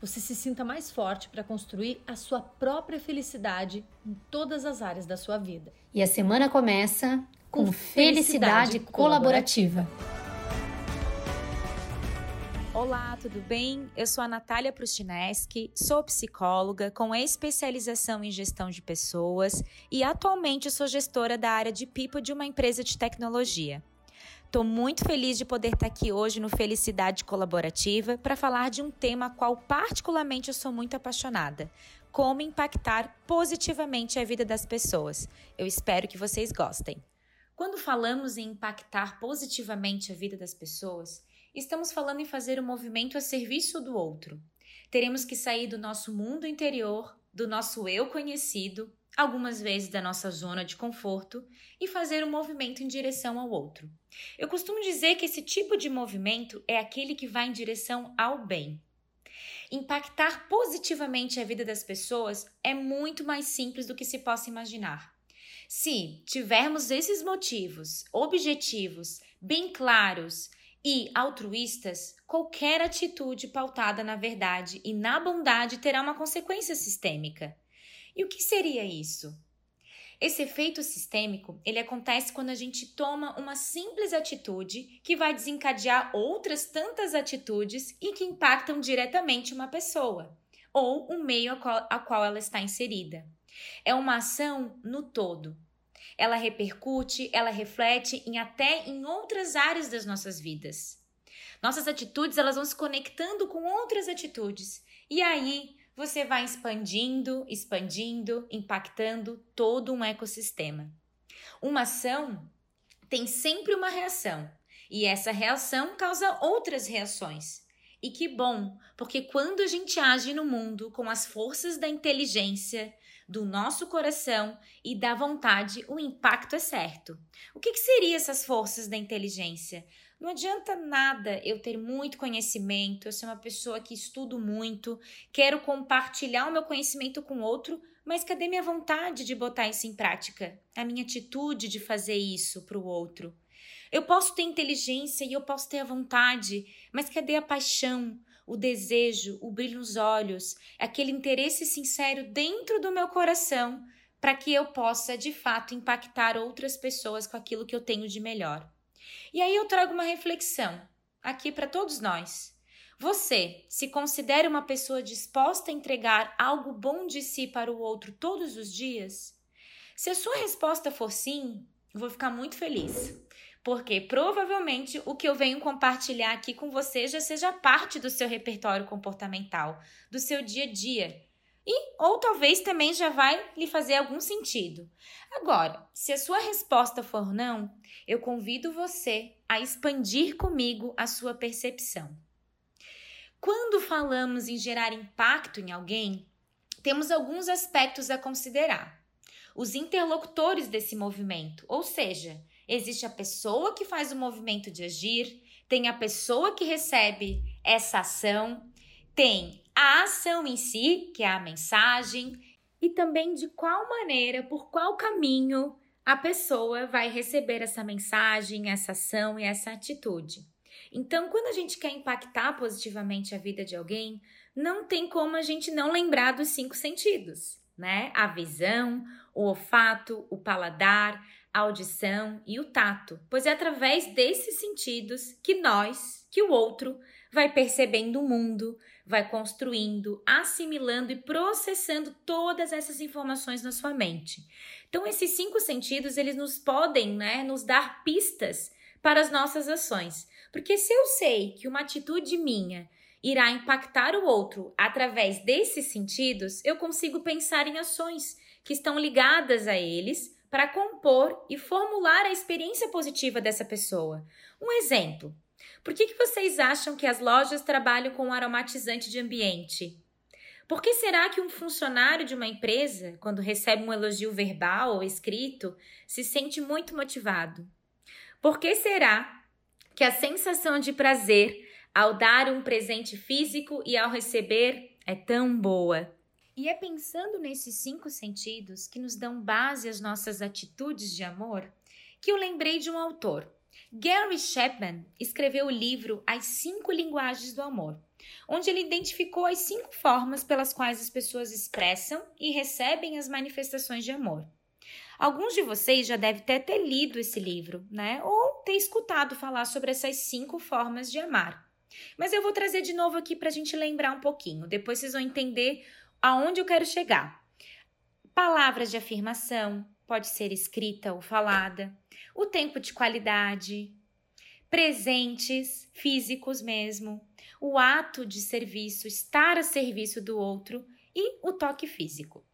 você se sinta mais forte para construir a sua própria felicidade em todas as áreas da sua vida. E a semana começa com, com felicidade, felicidade colaborativa. colaborativa. Olá, tudo bem? Eu sou a Natália Prustineski, sou psicóloga com especialização em gestão de pessoas e atualmente sou gestora da área de people de uma empresa de tecnologia. Estou muito feliz de poder estar aqui hoje no Felicidade Colaborativa para falar de um tema qual particularmente eu sou muito apaixonada: como impactar positivamente a vida das pessoas. Eu espero que vocês gostem. Quando falamos em impactar positivamente a vida das pessoas, estamos falando em fazer o um movimento a serviço do outro. Teremos que sair do nosso mundo interior, do nosso eu conhecido, algumas vezes da nossa zona de conforto e fazer um movimento em direção ao outro. Eu costumo dizer que esse tipo de movimento é aquele que vai em direção ao bem. Impactar positivamente a vida das pessoas é muito mais simples do que se possa imaginar. Se tivermos esses motivos, objetivos bem claros e altruístas, qualquer atitude pautada na verdade e na bondade terá uma consequência sistêmica. E o que seria isso? Esse efeito sistêmico, ele acontece quando a gente toma uma simples atitude que vai desencadear outras tantas atitudes e que impactam diretamente uma pessoa ou o meio a qual, a qual ela está inserida. É uma ação no todo, ela repercute, ela reflete em até em outras áreas das nossas vidas. Nossas atitudes, elas vão se conectando com outras atitudes. E aí, você vai expandindo, expandindo, impactando todo um ecossistema. Uma ação tem sempre uma reação, e essa reação causa outras reações. E que bom, porque quando a gente age no mundo com as forças da inteligência, do nosso coração e da vontade, o impacto é certo. O que, que seriam essas forças da inteligência? Não adianta nada eu ter muito conhecimento, eu ser uma pessoa que estudo muito, quero compartilhar o meu conhecimento com outro, mas cadê minha vontade de botar isso em prática? A minha atitude de fazer isso para o outro? Eu posso ter inteligência e eu posso ter a vontade, mas cadê a paixão, o desejo, o brilho nos olhos, aquele interesse sincero dentro do meu coração para que eu possa de fato impactar outras pessoas com aquilo que eu tenho de melhor. E aí eu trago uma reflexão aqui para todos nós. Você se considera uma pessoa disposta a entregar algo bom de si para o outro todos os dias? Se a sua resposta for sim, eu vou ficar muito feliz porque provavelmente o que eu venho compartilhar aqui com você já seja parte do seu repertório comportamental, do seu dia a dia. E ou talvez também já vai lhe fazer algum sentido. Agora, se a sua resposta for não, eu convido você a expandir comigo a sua percepção. Quando falamos em gerar impacto em alguém, temos alguns aspectos a considerar. Os interlocutores desse movimento, ou seja, Existe a pessoa que faz o movimento de agir, tem a pessoa que recebe essa ação, tem a ação em si, que é a mensagem, e também de qual maneira, por qual caminho a pessoa vai receber essa mensagem, essa ação e essa atitude. Então, quando a gente quer impactar positivamente a vida de alguém, não tem como a gente não lembrar dos cinco sentidos, né? A visão, o olfato, o paladar, a audição e o tato, pois é através desses sentidos que nós, que o outro, vai percebendo o mundo, vai construindo, assimilando e processando todas essas informações na sua mente. Então, esses cinco sentidos, eles nos podem, né, nos dar pistas para as nossas ações. Porque se eu sei que uma atitude minha irá impactar o outro através desses sentidos, eu consigo pensar em ações que estão ligadas a eles para compor e formular a experiência positiva dessa pessoa. Um exemplo: por que, que vocês acham que as lojas trabalham com aromatizante de ambiente? Por que será que um funcionário de uma empresa, quando recebe um elogio verbal ou escrito, se sente muito motivado? Por que será que a sensação de prazer ao dar um presente físico e ao receber é tão boa? E é pensando nesses cinco sentidos que nos dão base às nossas atitudes de amor que eu lembrei de um autor. Gary Chapman escreveu o livro As Cinco Linguagens do Amor onde ele identificou as cinco formas pelas quais as pessoas expressam e recebem as manifestações de amor. Alguns de vocês já devem ter, ter lido esse livro, né? Ou ter escutado falar sobre essas cinco formas de amar. Mas eu vou trazer de novo aqui para a gente lembrar um pouquinho. Depois vocês vão entender aonde eu quero chegar. Palavras de afirmação, pode ser escrita ou falada. O tempo de qualidade, presentes físicos mesmo, o ato de serviço, estar a serviço do outro e o toque físico.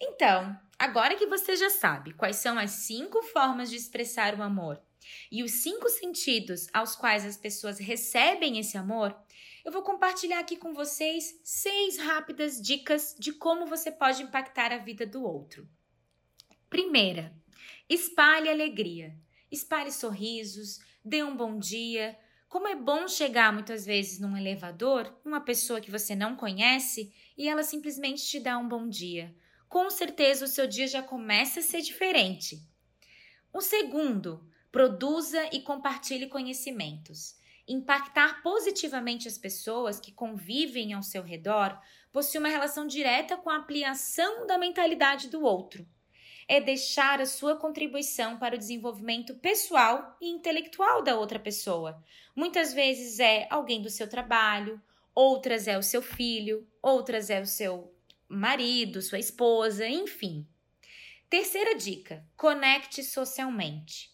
Então, agora que você já sabe quais são as cinco formas de expressar o amor e os cinco sentidos aos quais as pessoas recebem esse amor, eu vou compartilhar aqui com vocês seis rápidas dicas de como você pode impactar a vida do outro. Primeira, espalhe alegria. Espalhe sorrisos, dê um bom dia. Como é bom chegar muitas vezes num elevador, uma pessoa que você não conhece e ela simplesmente te dá um bom dia. Com certeza o seu dia já começa a ser diferente. O segundo, produza e compartilhe conhecimentos. Impactar positivamente as pessoas que convivem ao seu redor possui uma relação direta com a ampliação da mentalidade do outro é deixar a sua contribuição para o desenvolvimento pessoal e intelectual da outra pessoa. Muitas vezes é alguém do seu trabalho, outras é o seu filho, outras é o seu marido, sua esposa, enfim. Terceira dica: conecte socialmente.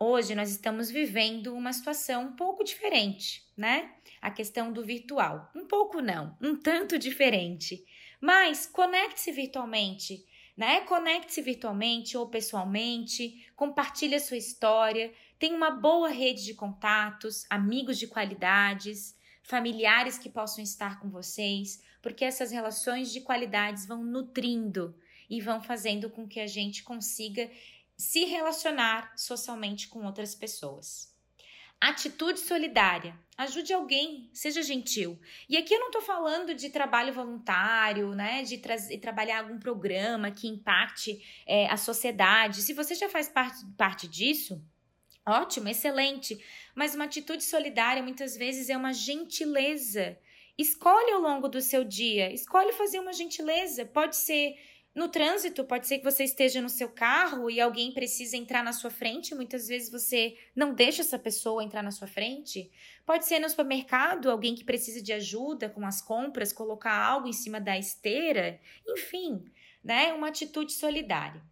Hoje nós estamos vivendo uma situação um pouco diferente, né? A questão do virtual. Um pouco não, um tanto diferente. Mas conecte-se virtualmente né? Conecte-se virtualmente ou pessoalmente, compartilhe a sua história, tenha uma boa rede de contatos, amigos de qualidades, familiares que possam estar com vocês, porque essas relações de qualidades vão nutrindo e vão fazendo com que a gente consiga se relacionar socialmente com outras pessoas. Atitude solidária. Ajude alguém, seja gentil. E aqui eu não estou falando de trabalho voluntário, né? De tra trabalhar algum programa que impacte é, a sociedade. Se você já faz parte, parte disso, ótimo, excelente. Mas uma atitude solidária muitas vezes é uma gentileza. Escolhe ao longo do seu dia, escolhe fazer uma gentileza. Pode ser no trânsito, pode ser que você esteja no seu carro e alguém precisa entrar na sua frente, muitas vezes você não deixa essa pessoa entrar na sua frente. Pode ser no supermercado, alguém que precisa de ajuda com as compras, colocar algo em cima da esteira, enfim, né? Uma atitude solidária.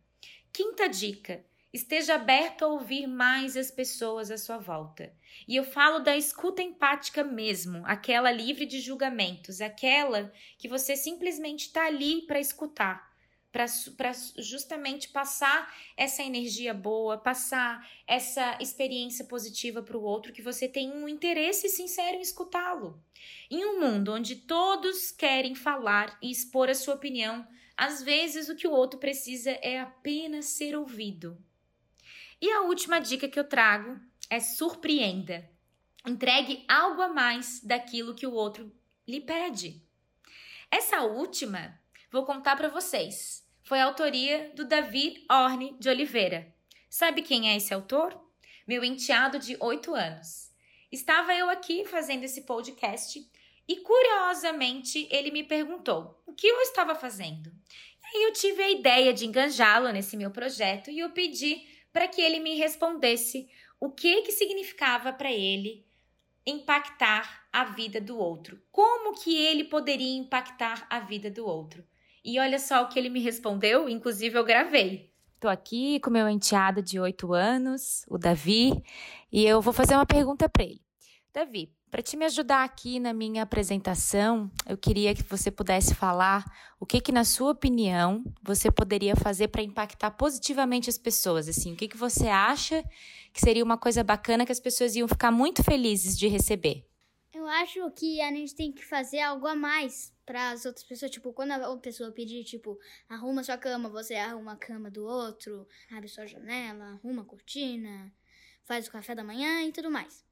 Quinta dica: esteja aberto a ouvir mais as pessoas à sua volta. E eu falo da escuta empática mesmo, aquela livre de julgamentos, aquela que você simplesmente está ali para escutar para justamente passar essa energia boa, passar essa experiência positiva para o outro, que você tem um interesse sincero em escutá-lo. Em um mundo onde todos querem falar e expor a sua opinião, às vezes o que o outro precisa é apenas ser ouvido. E a última dica que eu trago é surpreenda. Entregue algo a mais daquilo que o outro lhe pede. Essa última vou contar para vocês. Foi autoria do David Orne de Oliveira. Sabe quem é esse autor? Meu enteado de 8 anos. Estava eu aqui fazendo esse podcast e curiosamente ele me perguntou o que eu estava fazendo. E aí eu tive a ideia de enganjá-lo nesse meu projeto e eu pedi para que ele me respondesse o que que significava para ele impactar a vida do outro. Como que ele poderia impactar a vida do outro? E olha só o que ele me respondeu, inclusive eu gravei. Tô aqui com meu enteado de 8 anos, o Davi, e eu vou fazer uma pergunta para ele. Davi, para te me ajudar aqui na minha apresentação, eu queria que você pudesse falar o que que na sua opinião você poderia fazer para impactar positivamente as pessoas, assim, o que que você acha que seria uma coisa bacana que as pessoas iam ficar muito felizes de receber? Eu acho que a gente tem que fazer algo a mais para as outras pessoas. Tipo, quando a pessoa pedir, tipo, arruma sua cama, você arruma a cama do outro, abre sua janela, arruma a cortina, faz o café da manhã e tudo mais.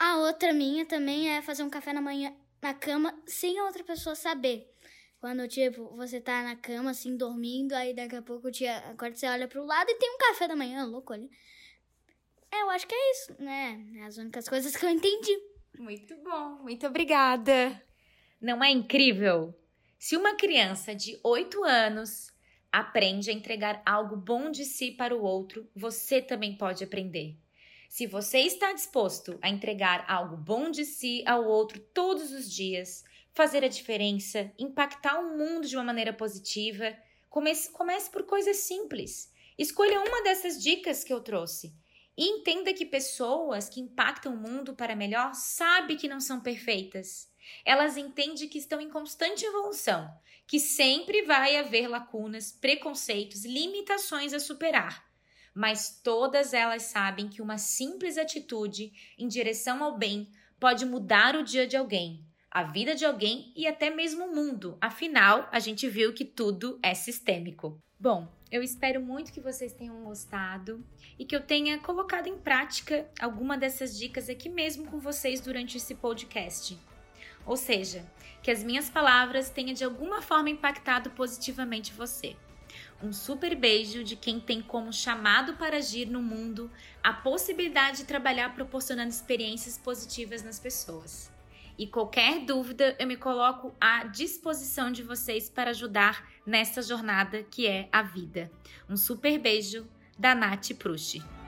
A outra minha também é fazer um café na manhã na cama sem a outra pessoa saber. Quando, tipo, você tá na cama, assim, dormindo, aí daqui a pouco te, agora você olha pro lado e tem um café da manhã, louco ali. É, eu acho que é isso, né? É as únicas coisas que eu entendi. Muito bom, muito obrigada. Não é incrível? Se uma criança de 8 anos aprende a entregar algo bom de si para o outro, você também pode aprender. Se você está disposto a entregar algo bom de si ao outro todos os dias, fazer a diferença, impactar o mundo de uma maneira positiva, comece, comece por coisas simples. Escolha uma dessas dicas que eu trouxe. E entenda que pessoas que impactam o mundo para melhor sabem que não são perfeitas. Elas entendem que estão em constante evolução, que sempre vai haver lacunas, preconceitos, limitações a superar mas todas elas sabem que uma simples atitude em direção ao bem pode mudar o dia de alguém, a vida de alguém e até mesmo o mundo. Afinal, a gente viu que tudo é sistêmico. Bom, eu espero muito que vocês tenham gostado e que eu tenha colocado em prática alguma dessas dicas aqui mesmo com vocês durante esse podcast. Ou seja, que as minhas palavras tenham de alguma forma impactado positivamente você. Um super beijo de quem tem como chamado para agir no mundo a possibilidade de trabalhar proporcionando experiências positivas nas pessoas. E qualquer dúvida, eu me coloco à disposição de vocês para ajudar nessa jornada que é a vida. Um super beijo da Nath Prushi.